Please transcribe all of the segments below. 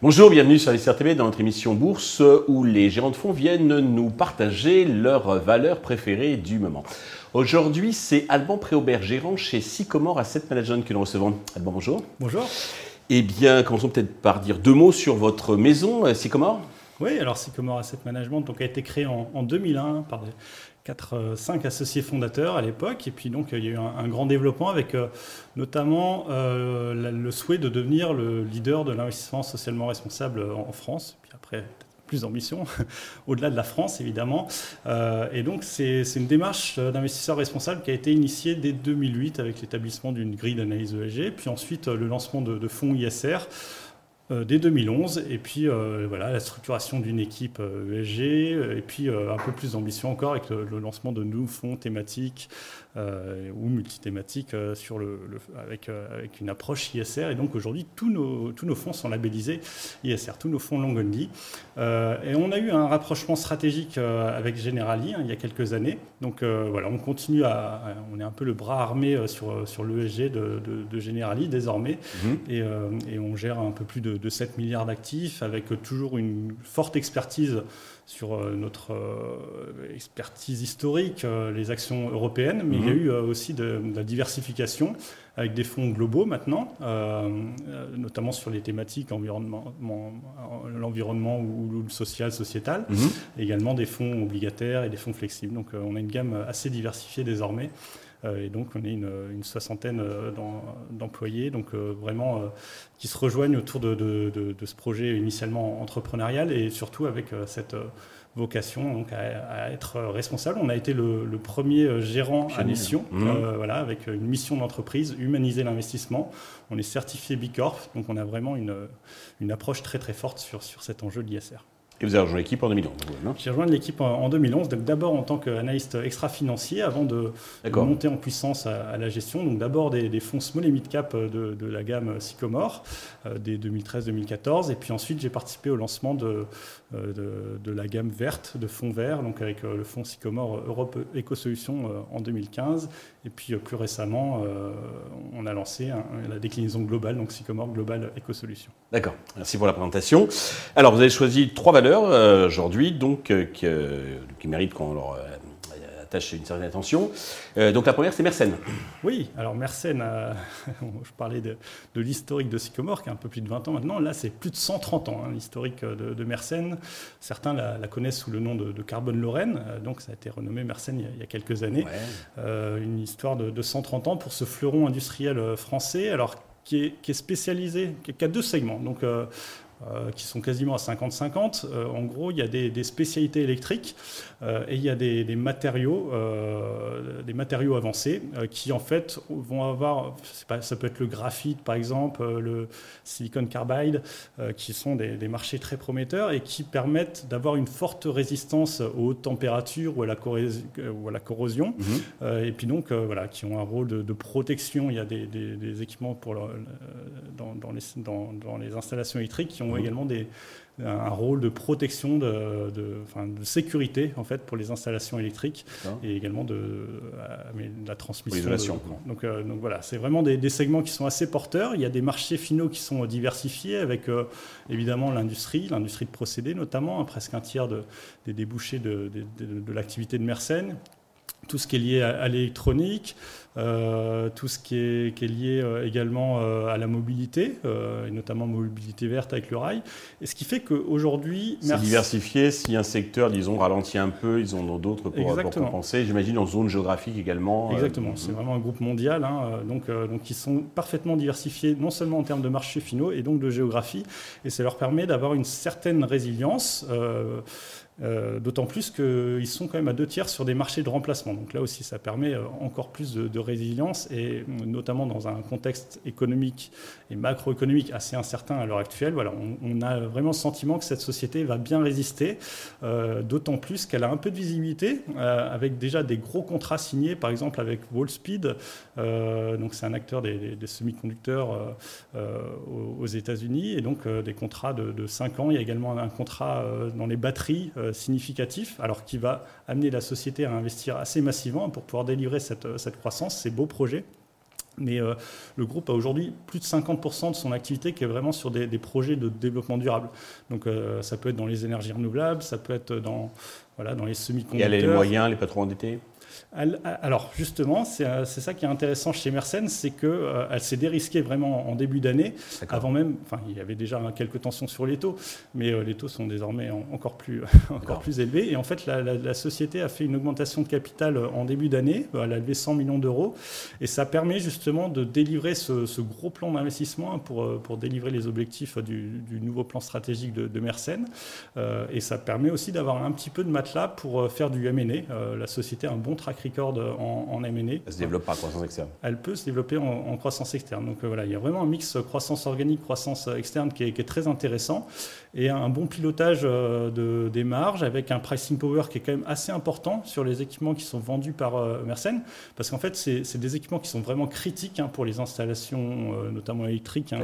Bonjour, bienvenue sur les dans notre émission Bourse où les gérants de fonds viennent nous partager leurs valeurs préférées du moment. Aujourd'hui, c'est Alban Préaubert, gérant chez Sycomore Asset Management que nous recevons. Alban, bonjour. Bonjour. Eh bien, commençons peut-être par dire deux mots sur votre maison, euh, Sycomore. Oui, alors Sycomore Asset Management donc, a été créé en, en 2001 par des, 4, 5 euh, associés fondateurs à l'époque. Et puis donc il y a eu un, grand développement avec euh, notamment euh, le souhait de devenir le leader de l'investissement socialement responsable en France. Puis après, plus d'ambition, au-delà de la France évidemment. et donc c'est une démarche d'investisseur responsable qui a été initiée dès 2008 avec l'établissement d'une grille d'analyse ESG, puis ensuite le lancement de, de fonds ISR. Euh, dès 2011. Et puis euh, voilà, la structuration d'une équipe ESG, euh, et puis un peu plus d'ambition encore avec le, lancement de nouveaux fonds thématiques ou multithématique euh, sur le, avec, euh, avec, une approche ISR. Et donc aujourd'hui, tous nos, tous nos fonds sont labellisés ISR, tous nos fonds long only. et on a eu un rapprochement stratégique avec Generali hein, il y a quelques années. Donc voilà, on continue à, on est un peu le bras armé sur, sur l'ESG de, de, Generali désormais. Mhm. Et, et, on gère un peu plus de, de 7 milliards d'actifs avec toujours une forte expertise sur euh, notre euh, expertise historique, euh, les actions européennes, mais il y a mhm. eu aussi de, la diversification avec des fonds globaux maintenant, notamment sur les thématiques environnement, l'environnement ou, le social, sociétal, mhm. également des fonds obligataires et des fonds flexibles. Donc on a une gamme assez diversifiée désormais. Euh, et donc, on est une, soixantaine euh, d'employés, donc euh, vraiment qui se rejoignent autour de, ce projet initialement entrepreneurial et surtout avec cette vocation donc, à, être responsable. On a été le, premier gérant à mission, mmh. voilà, avec une mission d'entreprise, humaniser l'investissement. On est certifié B Corp, donc on a vraiment une, une approche très très forte sur, sur cet enjeu de l'ISR. Et vous avez rejoint l'équipe en 2011 J'ai rejoint l'équipe en 2011, donc d'abord en tant qu'analyste extra-financier, avant de, monter en puissance à, la gestion. Donc d'abord des, fonds small et mid cap de, la gamme Sycomore, euh, dès 2013-2014. Et puis ensuite, j'ai participé au lancement de, euh, de, la gamme verte, de fonds verts, donc avec euh, le fonds Sycomore Europe Éco-Solutions en 2015. Et puis plus récemment, on a lancé la déclinaison globale, donc Sycomore Global Éco-Solutions. D'accord, merci pour la présentation. Alors vous avez choisi trois valeurs euh, aujourd'hui, donc, euh, qui méritent qu'on leur euh, attache une certaine attention. donc la première, c'est Mersenne. Oui, alors Mersenne, je parlais de, l'historique de Sycomore, qui a un peu plus de 20 ans maintenant. Là, c'est plus de 130 ans, hein, l'historique de, de, Mersenne. Certains la, connaissent sous le nom de, Carbone Lorraine, donc ça a été renommé Mersenne il y a, quelques années. une histoire de, 130 ans pour ce fleuron industriel français, alors qui est, qui est spécialisé, qui a deux segments. Donc, euh, qui sont quasiment à 50-50. Euh, en gros, il y a des, spécialités électriques euh, et il y a des, matériaux, des matériaux avancés qui en fait vont avoir, ça peut être le graphite par exemple, le silicon carbide, qui sont des, marchés très prometteurs et qui permettent d'avoir une forte résistance aux hautes températures ou à la, ou à la corrosion. Mhm. et puis donc, voilà, qui ont un rôle de, protection. Il y a des, équipements pour dans, dans, les, dans, dans les installations électriques qui ont Mhm. également des, un rôle de protection, de, de, de, sécurité en fait pour les installations électriques et également de, euh, la transmission. donc, euh, donc, voilà, c'est vraiment des, segments qui sont assez porteurs. Il y a des marchés finaux qui sont diversifiés avec euh, évidemment l'industrie, l'industrie de procédés notamment, hein, presque un tiers des débouchés de, l'activité de Mersenne tout ce qui est lié à l'électronique, euh, tout ce qui est, qui est lié euh, également euh, à la mobilité, et notamment mobilité verte avec le rail. Et ce qui fait qu'aujourd'hui... C'est diversifié, si un secteur, disons, ralentit un peu, ils ont d'autres pour, pour, compenser. J'imagine en zone géographique également. Exactement, c'est vraiment un groupe mondial, hein, donc, donc ils sont parfaitement diversifiés, non seulement en termes de marchés finaux, et donc de géographie, et ça leur permet d'avoir une certaine résilience. Euh, d'autant plus qu'ils sont quand même à deux tiers sur des marchés de remplacement. Donc là aussi, ça permet euh, encore plus de, résilience, et notamment dans un contexte économique et macroéconomique assez incertain à l'heure actuelle. Voilà, on, a vraiment le sentiment que cette société va bien résister, euh, d'autant plus qu'elle a un peu de visibilité, avec déjà des gros contrats signés, par exemple avec Wallspeed, donc c'est un acteur des, semi-conducteurs aux, États-Unis, et donc des contrats de, de, 5 ans. Il y a également un contrat dans les batteries significatif, alors qui va amener la société à investir assez massivement pour pouvoir délivrer cette, cette croissance, ces beaux projets. Mais euh, le groupe a aujourd'hui plus de 50% de son activité qui est vraiment sur des, projets de développement durable. Donc euh, ça peut être dans les énergies renouvelables, ça peut être dans, voilà, dans les semi-conducteurs. Il y a les moyens, les patrons endettés? Alors justement, euh, c'est ça qui est intéressant chez Mersenne, c'est qu'elle euh, s'est dérisquée vraiment en début d'année, avant même, enfin il y avait déjà quelques tensions sur les taux, mais euh, les taux sont désormais encore plus, encore plus élevés. Et en fait, la, société a fait une augmentation de capital en début d'année, elle a levé 100 millions d'euros, et ça permet justement de délivrer ce, gros plan d'investissement pour, pour délivrer les objectifs du, nouveau plan stratégique de, de Mersenne. et ça permet aussi d'avoir un petit peu de matelas pour faire du M&A. la société a un bon track record en, en M&A. Elle se développe par croissance externe. Elle peut se développer en, croissance externe. Donc euh, voilà, il y a vraiment un mix croissance organique, croissance externe qui est, très intéressant et un bon pilotage euh, de, des marges avec un pricing power qui est quand même assez important sur les équipements qui sont vendus par euh, Mersenne parce qu'en fait c'est des équipements qui sont vraiment critiques hein, pour les installations notamment électriques hein,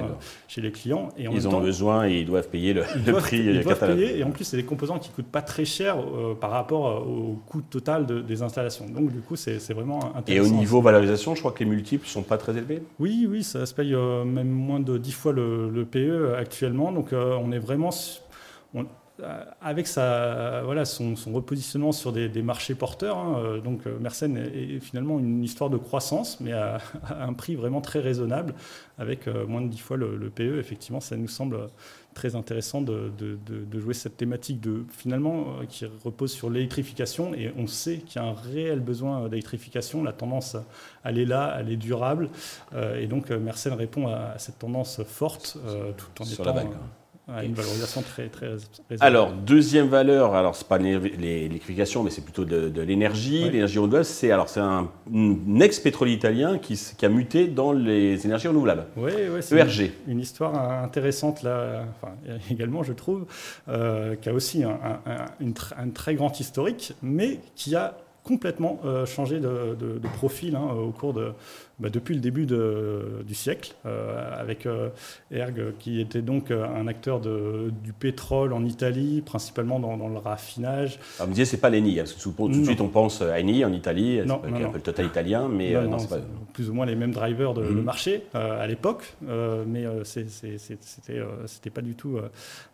chez les clients. Et ils ont besoin et ils doivent payer le, prix. Ils doivent payer et en plus c'est des composants qui coûtent pas très cher par rapport au coût total des installations. Donc du coup, c'est vraiment intéressant. Et au niveau valorisation, je crois que les multiples ne sont pas très élevés Oui, oui, ça se paye euh, même moins de 10 fois le, PE actuellement. Donc euh, on est vraiment... avec sa, voilà, son, repositionnement sur des, marchés porteurs, hein, donc Mersenne est, finalement une histoire de croissance, mais à, un prix vraiment très raisonnable, avec moins de 10 fois le, le PE. Effectivement, ça nous semble très intéressant de, jouer cette thématique de finalement euh, qui repose sur l'électrification et on sait qu'il y a un réel besoin d'électrification. La tendance, elle est là, elle est durable euh, et donc euh, Mersenne répond à, cette tendance forte tout en sur étant, la une valorisation très, très Alors, deuxième valeur, alors c'est pas l'électrification, mais c'est plutôt de, l'énergie. L'énergie renouvelable, c'est alors c'est un, ex-pétrolier italien qui, qui, a muté dans les énergies renouvelables. Oui, oui c'est ERG. Une, histoire intéressante là, enfin, également, je trouve, euh, qui a aussi un, un, très grand historique, mais qui a complètement euh, changé de, profil hein, au cours de, bah, depuis le début du siècle, euh, avec euh, Erg qui était donc un acteur du pétrole en Italie, principalement dans, le raffinage. Alors, vous disiez c'est pas l'ENI, hein, parce que tout de suite on pense à ENI en Italie, c'est un peu le total italien, mais non, pas... plus ou moins les mêmes drivers de le mhm. marché à l'époque, mais c'était pas du tout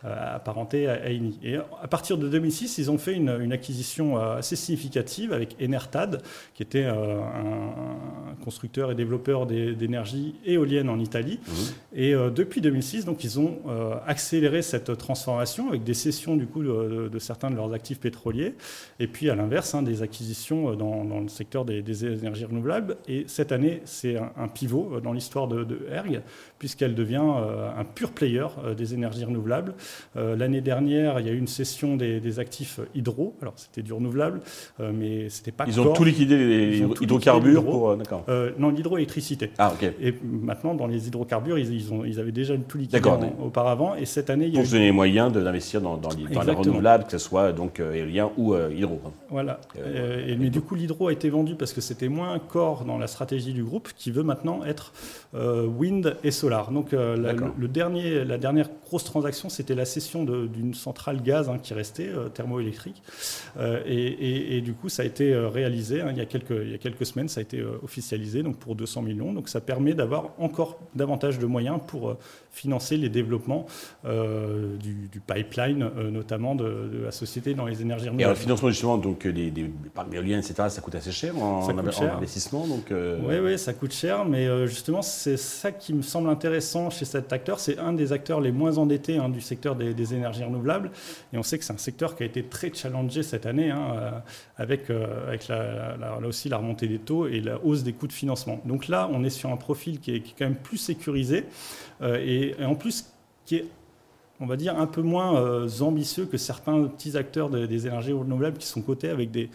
apparenté à, ENI. Et à partir de 2006, ils ont fait une, une acquisition assez significative avec Enertad, qui était un constructeur et développeurs d'énergie éolienne en Italie. Mmh. Et euh, depuis 2006, donc, ils ont euh, accéléré cette transformation avec des cessions du coup, de, certains de leurs actifs pétroliers. Et puis, à l'inverse, hein, des acquisitions euh, dans, le secteur des, énergies renouvelables. Et cette année, c'est un, pivot dans l'histoire de, de, Erg, puisqu'elle devient un pur player des énergies renouvelables. L'année dernière, il y a eu une cession des, actifs hydro. Alors, c'était du renouvelable, mais c'était pas. Ils ont tout liquidé les hydrocarbures pour. D'accord. non, l'hydroélectricité. Ah, ok. Et maintenant, dans les hydrocarbures, ils, ont, ils avaient déjà tout liquide auparavant. Et cette année, il y a Pour se donner les moyens d'investir dans, dans, dans les renouvelables, que ce soit donc euh, éolien ou euh, hydro. Hein. Voilà. Euh, et, mais du coup, l'hydro a été vendu parce que c'était moins corps dans la stratégie du groupe, qui veut maintenant être wind et solar. Donc, le, dernier, la dernière grosse transaction, c'était la cession d'une centrale gaz hein, qui restait thermoélectrique. Et, et, du coup, ça a été réalisé hein, il, y a quelques, il y a quelques semaines, ça a été officialisé. Donc, pour 200 millions. Donc ça permet d'avoir encore davantage de moyens pour euh, financer les développements euh, du, pipeline, euh, notamment de, la société dans les énergies renouvelables. Et le financement justement donc des, des parcs éoliens, etc., ça coûte assez cher en, investissement. Donc oui, oui, ça coûte cher, mais justement c'est ça qui me semble intéressant chez cet acteur. C'est un des acteurs les moins endettés hein, du secteur des, énergies renouvelables, et on sait que c'est un secteur qui a été très challengé cette année, hein, avec, avec la, là aussi la remontée des taux et la hausse des coûts de financement. Donc là, on est sur un profil qui est, quand même plus sécurisé euh, et, en plus qui est on va dire, un peu moins euh, ambitieux que certains petits acteurs des énergies renouvelables qui sont cotés avec des,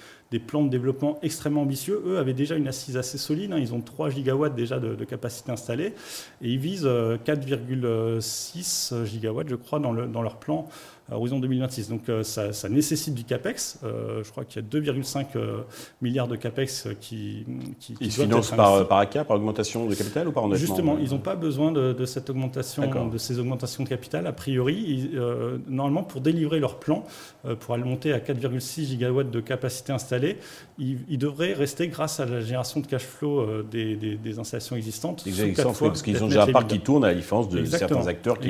plans de développement extrêmement ambitieux. Eux avaient déjà une assise assez solide, hein. ils ont 3 gigawatts déjà de, capacité installée, et ils visent 4,6 euh, gigawatts, je crois, dans leur plan à horizon 2026. Donc ça, ça, nécessite du CAPEX. je crois qu'il y a 2,5 milliards de CAPEX qui... qui, ils se financent par, par ACA, par augmentation de capital ou par endettement Justement, ils n'ont pas besoin de, cette augmentation, de ces augmentations de capital. A priori, normalement, pour délivrer leur plan, pour aller monter à 4,6 gigawatts de capacité installée, ils, devraient rester grâce à la génération de cash flow des, des, installations existantes. Exactement, parce qu'ils ont déjà un parc qui tourne à la différence de certains acteurs qui,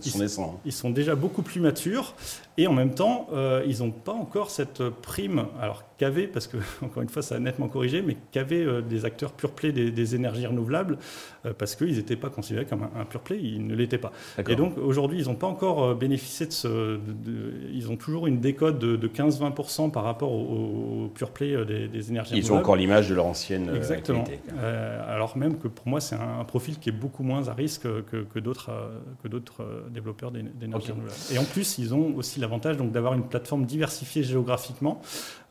qui, sont naissants. Ils sont déjà beaucoup plus matures et en même temps, euh, ils n'ont pas encore cette prime, alors qu'avaient, parce que, encore une fois, ça a nettement corrigé, mais qu'avaient euh, des acteurs pure play des, énergies renouvelables, euh, parce qu'ils n'étaient pas considérés comme un, pure play, ils ne l'étaient pas. Et donc, aujourd'hui, ils n'ont pas encore bénéficié de ce. ils ont toujours une décote de, 15-20% par rapport au, pure play des, énergies renouvelables. Ils ont encore l'image de leur ancienne Exactement. Activité. alors même que pour moi, c'est un, profil qui est beaucoup moins à risque que, que d'autres développeurs d'énergie renouvelables. Et en plus, ils ont aussi l'avantage donc d'avoir une plateforme diversifiée géographiquement.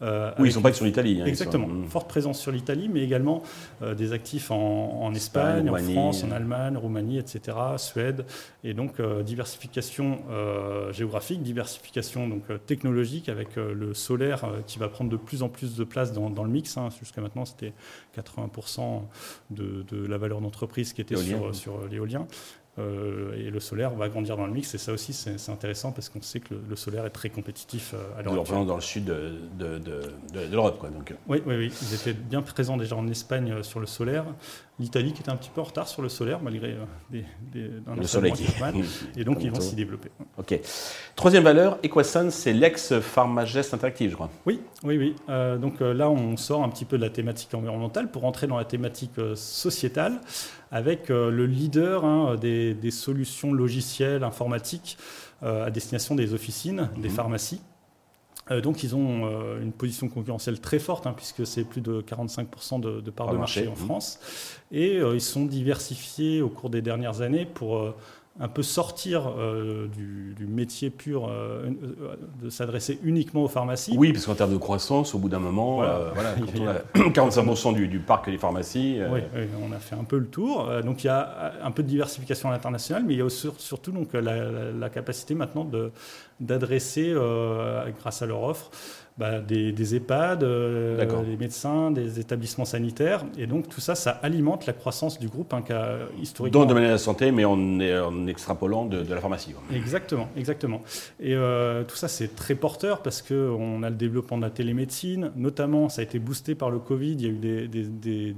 Euh, oui, ils ne sont pas que sur l'Italie. Hein, exactement. Hmm. Forte présence sur l'Italie, mais également euh, des actifs en, Espagne, en France, en Allemagne, Roumanie, etc., Suède. Et donc euh, diversification géographique, diversification donc technologique avec le solaire qui va prendre de plus en plus de place dans, le mix. Hein. Jusqu'à maintenant, c'était 80% de, de, la valeur d'entreprise qui était sur, sur l'éolien. Euh, et le solaire va grandir dans le mix. Et ça aussi, c'est intéressant parce qu'on sait que le, solaire est très compétitif euh, à l'heure dans le sud de, de, de, l'Europe. Quoi, donc. Oui, oui, oui, ils étaient bien présents déjà en Espagne euh, sur le solaire. L'Italie qui était un petit peu en retard sur le solaire, malgré des, des, le soleil qui Et donc, ils vont s'y développer. OK. Troisième valeur, Equasun, c'est l'ex-Pharmagest Interactive, je crois. Oui, oui, oui. donc là, on sort un petit peu de la thématique environnementale pour entrer dans la thématique sociétale avec euh, le leader hein, des, solutions logicielles informatiques euh, à destination des officines, des mhm. pharmacies. Euh, donc ils ont une position concurrentielle très forte, hein, puisque c'est plus de 45% de, de part de marché, en mhm. France. Et ils sont diversifiés au cours des dernières années pour un peu sortir euh, du, métier pur, euh, euh, de s'adresser uniquement aux pharmacies. Oui, parce qu'en termes de croissance, au bout d'un moment, voilà. quand on a 45% du, parc des pharmacies. Oui, on a fait un peu le tour. donc il y a un peu de diversification à l'international, mais il y a surtout donc, la, capacité maintenant d'adresser, grâce à leur offre, bah, des, EHPAD, euh, des médecins, des établissements sanitaires. Et donc tout ça, ça alimente la croissance du groupe, hein, historiquement. Dans le domaine de la santé, mais en, en extrapolant de, la pharmacie. Exactement, exactement. Et euh, tout ça, c'est très porteur parce qu'on a le développement de la télémédecine, notamment, ça a été boosté par le Covid. Il y a eu des,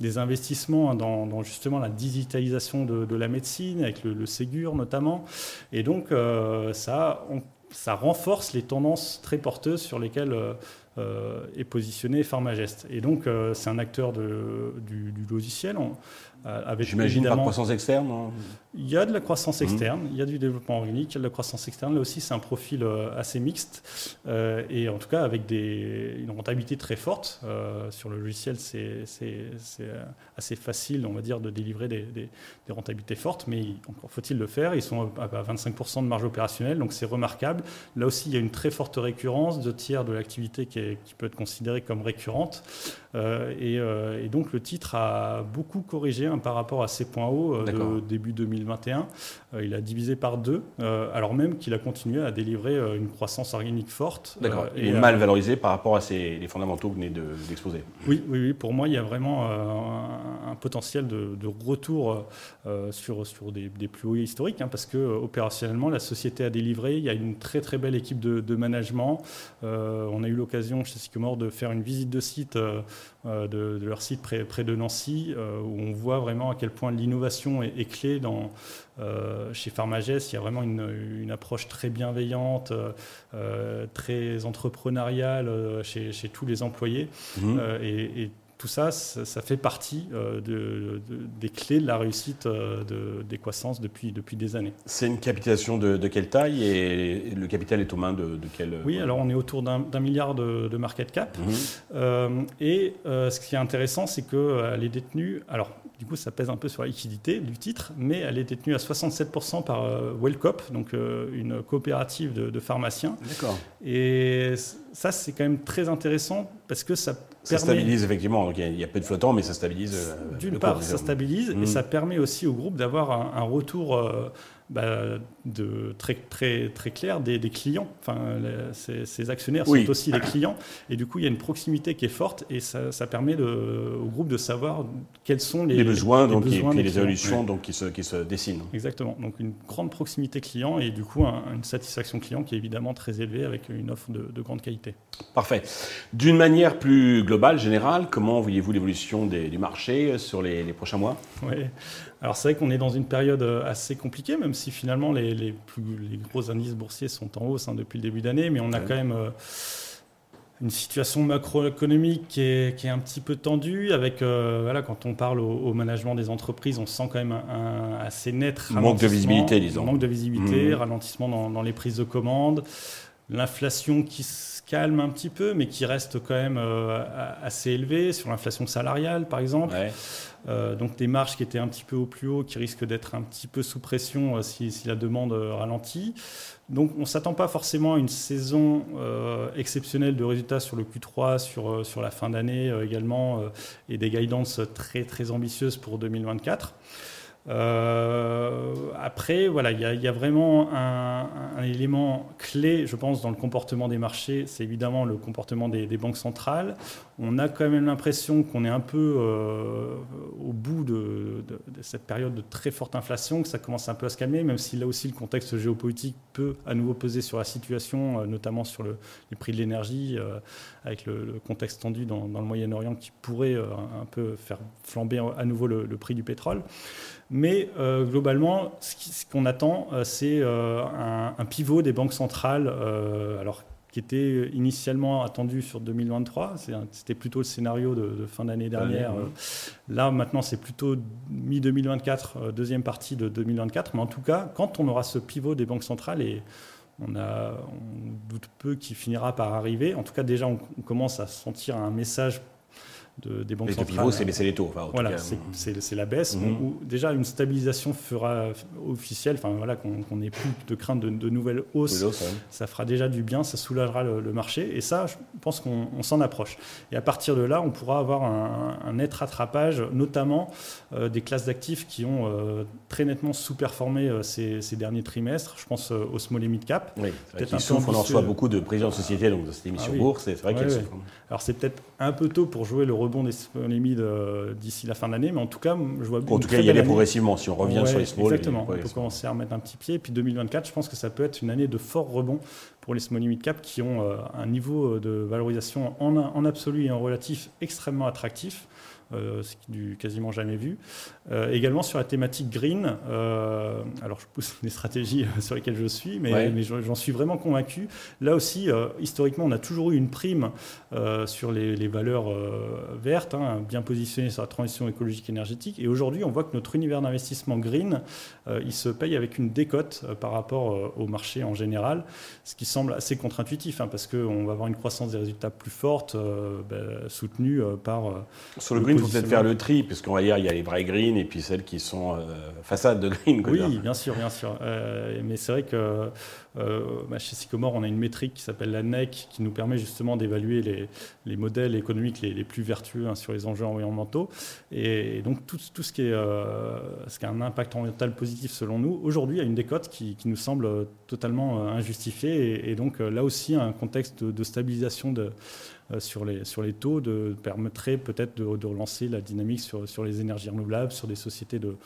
des, investissements hein, dans, justement la digitalisation de, la médecine, avec le, Ségur notamment. Et donc, euh, ça, on ça renforce les tendances très porteuses sur lesquelles euh, euh, est positionné Pharmagest. Et donc, euh, c'est un acteur du, logiciel. J'imagine pas de croissance externe hein. Il y a de la croissance mmh. externe, il y a du développement organique, il y a de la croissance externe. Là aussi, c'est un profil euh, assez mixte euh, et en tout cas avec des, une rentabilité très forte. Euh, sur le logiciel, c'est assez facile, on va dire, de délivrer des, des, rentabilités fortes, mais encore faut-il le faire. Ils sont à, 25% de marge opérationnelle, donc c'est remarquable. Là aussi, il y a une très forte récurrence, deux tiers de l'activité qui, qui, peut être considérée comme récurrente. Et, et, donc le titre a beaucoup corrigé hein, par rapport à ses points hauts de début 2020 2021. Euh, il a divisé par deux, euh, alors même qu'il a continué à délivrer euh, une croissance organique forte. D'accord. et mal valorisé par rapport à ces, les fondamentaux que vous venez d'exposer. oui, oui, oui, pour moi, il y a vraiment un, potentiel de, retour sur, sur des, plus hauts historiques, hein, parce que opérationnellement, la société a délivré. Il y a une très très belle équipe de, management. on a eu l'occasion chez Sycomore de faire une visite de site, de, leur site près, près de Nancy, où on voit vraiment à quel point l'innovation est, est, clé dans, euh, chez Pharmagest, il y a vraiment une, approche très bienveillante, euh, très entrepreneuriale chez, tous les employés. Euh, et, tout ça, ça, fait partie de, des clés de la réussite de, des croissances depuis, depuis des années. C'est une capitalisation de, quelle taille et le capital est aux mains de, quel Oui, alors on est autour d'un milliard de, market cap. Mhm. et ce qui est intéressant, c'est qu'elle est détenue. Alors, du coup, ça pèse un peu sur la liquidité du titre, mais elle est détenue à 67% par euh, Wellcop, donc euh, une coopérative de, pharmaciens. D'accord. Et ça, c'est quand même très intéressant parce que ça ça stabilise effectivement. il y a peu de flottants, mais ça stabilise. Euh, D'une part, ça stabilise et mmh. ça permet aussi au groupe d'avoir un, retour bah, de très, très, très clair des, clients. Enfin, ces, actionnaires sont aussi des clients. Et du coup, il y a une proximité qui est forte et ça, permet au groupe de savoir quels sont les, besoins, donc, et les évolutions donc, qui, se, qui se dessinent. Exactement. Donc, une grande proximité client et du coup, une satisfaction client qui est évidemment très élevée avec une offre de, grande qualité. Parfait. D'une manière plus globale, générale, comment voyez-vous l'évolution du marché sur les, les prochains mois? Oui. Alors c'est vrai qu'on est dans une période euh, assez compliquée, même si finalement les, plus, les gros indices boursiers sont en hausse hein, depuis le début d'année, mais on a quand même euh, une situation macroéconomique qui est, qui est, un petit peu tendue. Avec, euh, voilà, quand on parle au, management des entreprises, on sent quand même un, assez net manque de visibilité, disons. Manque de visibilité, mmh. ralentissement dans, dans, les prises de commandes, l'inflation qui se calme un petit peu, mais qui reste quand même assez élevée sur l'inflation salariale, par exemple. Euh, donc des marges qui étaient un petit peu au plus haut, qui risquent d'être un petit peu sous pression euh, si, la demande euh, ralentit. Donc on ne s'attend pas forcément à une saison exceptionnelle de résultats sur le Q3, sur, sur la fin d'année également, et des guidances très très ambitieuses pour 2024. Euh, après, voilà, il y, a vraiment un, élément clé, je pense, dans le comportement des marchés, c'est évidemment le comportement des, banques centrales. On a quand même l'impression qu'on est un peu euh, au bout de, cette période de très forte inflation, que ça commence un peu à se calmer, même si là aussi le contexte géopolitique peut à nouveau peser sur la situation, euh, notamment sur le, les prix de l'énergie, avec le, contexte tendu dans, le Moyen-Orient qui pourrait un peu faire flamber à nouveau le prix du pétrole. Mais euh, globalement, ce qu'on attend, euh, c'est euh, un, pivot des banques centrales, alors qui était initialement attendu sur 2023. C'était plutôt le scénario de, fin d'année dernière. Là, maintenant, c'est plutôt mi-2024, deuxième partie de 2024. Mais en tout cas, quand on aura ce pivot des banques centrales, et on, a, on doute peu qu'il finira par arriver, en tout cas, déjà, on commence à sentir un message des banques centrales. Le pivot, c'est baisser les taux. voilà, c'est la baisse. Mhm. Où déjà, une stabilisation fera officielle, enfin voilà, qu'on n'ait plus de crainte de, nouvelles hausses. Ça fera déjà du bien, ça soulagera le, marché. Et ça, je pense qu'on s'en approche. Et à partir de là, on pourra avoir un, net rattrapage, notamment euh, des classes d'actifs qui ont euh, très nettement sous-performé euh, ces, derniers trimestres. Je pense aux small et mid cap. Oui, peut-être. On en reçoit beaucoup de présidents de sociétés donc, dans cette émission ah bourse. C'est vrai qu'elles Alors c'est peut-être un peu tôt pour jouer le rebond des et d'ici la fin de l'année, mais en tout cas, je vois En tout cas, il y aller progressivement. Si on revient sur les small. Exactement. on peut commencer à remettre un petit pied. Et puis 2024, je pense que ça peut être une année de fort rebond pour les small mid cap qui ont euh, un niveau de valorisation en, en absolu et en relatif extrêmement attractif. Euh, ce qui du quasiment jamais vu. Euh, également sur la thématique green, euh, alors je pousse les stratégies sur lesquelles je suis, mais, j'en suis vraiment convaincu. Là aussi, historiquement, on a toujours eu une prime sur les, valeurs vertes, hein, bien positionnées sur la transition écologique énergétique. Et aujourd'hui, on voit que notre univers d'investissement green, il se paye avec une décote par rapport au marché en général, ce qui semble assez contre-intuitif, hein, parce qu'on va avoir une croissance des résultats plus forte, ben, soutenue par... Sur le green, il faut peut-être faire le tri, parce qu'on va dire il y a les vrais green et puis celles qui sont euh, façades de green. Oui, bien sûr, bien sûr. Euh, mais c'est vrai que euh, bah, chez Sycomore, on a une métrique qui s'appelle la NEC, qui nous permet justement d'évaluer les, les, modèles économiques les, les plus vertueux hein, sur les enjeux environnementaux. Et, donc tout, tout, ce, qui est, ce qui a un impact environnemental positif selon nous, aujourd'hui, a une décote qui, qui, nous semble totalement injustifiée. Et, donc là aussi, un contexte de, de stabilisation de euh, sur, les, sur les taux de, permettrait peut-être de, relancer la dynamique sur, les énergies renouvelables, sur des sociétés de,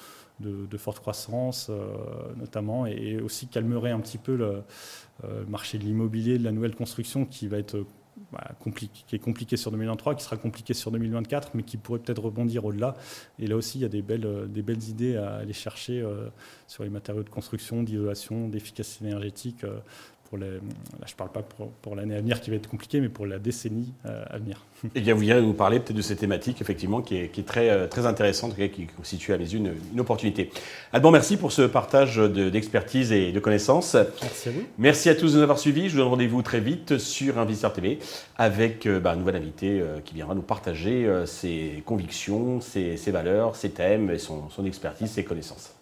forte croissance euh, notamment, et aussi calmerait un petit peu le, euh, marché de l'immobilier, de la nouvelle construction qui va être bah, qui est compliqué sur 2023, qui sera compliqué sur 2024, mais qui pourrait peut-être rebondir au-delà. Et là aussi, il y a des belles idées à aller chercher sur les matériaux de construction, d'isolation, d'efficacité énergétique, pour les, là je ne parle pas pour, l'année à venir qui va être compliquée, mais pour la décennie euh, à venir. Et bien, vous viendrez nous parler peut-être de cette thématique, effectivement, qui est, très, euh, très intéressante, qui constitue à mes yeux une, opportunité. Alban, merci pour ce partage d'expertise et de connaissances. Merci à vous. Merci à tous de nous avoir suivis. Je vous donne rendez-vous très vite sur Investisseur TV avec euh, bah, un nouvel invité qui viendra nous partager ses convictions, ses, valeurs, ses thèmes, son, son expertise, ses connaissances.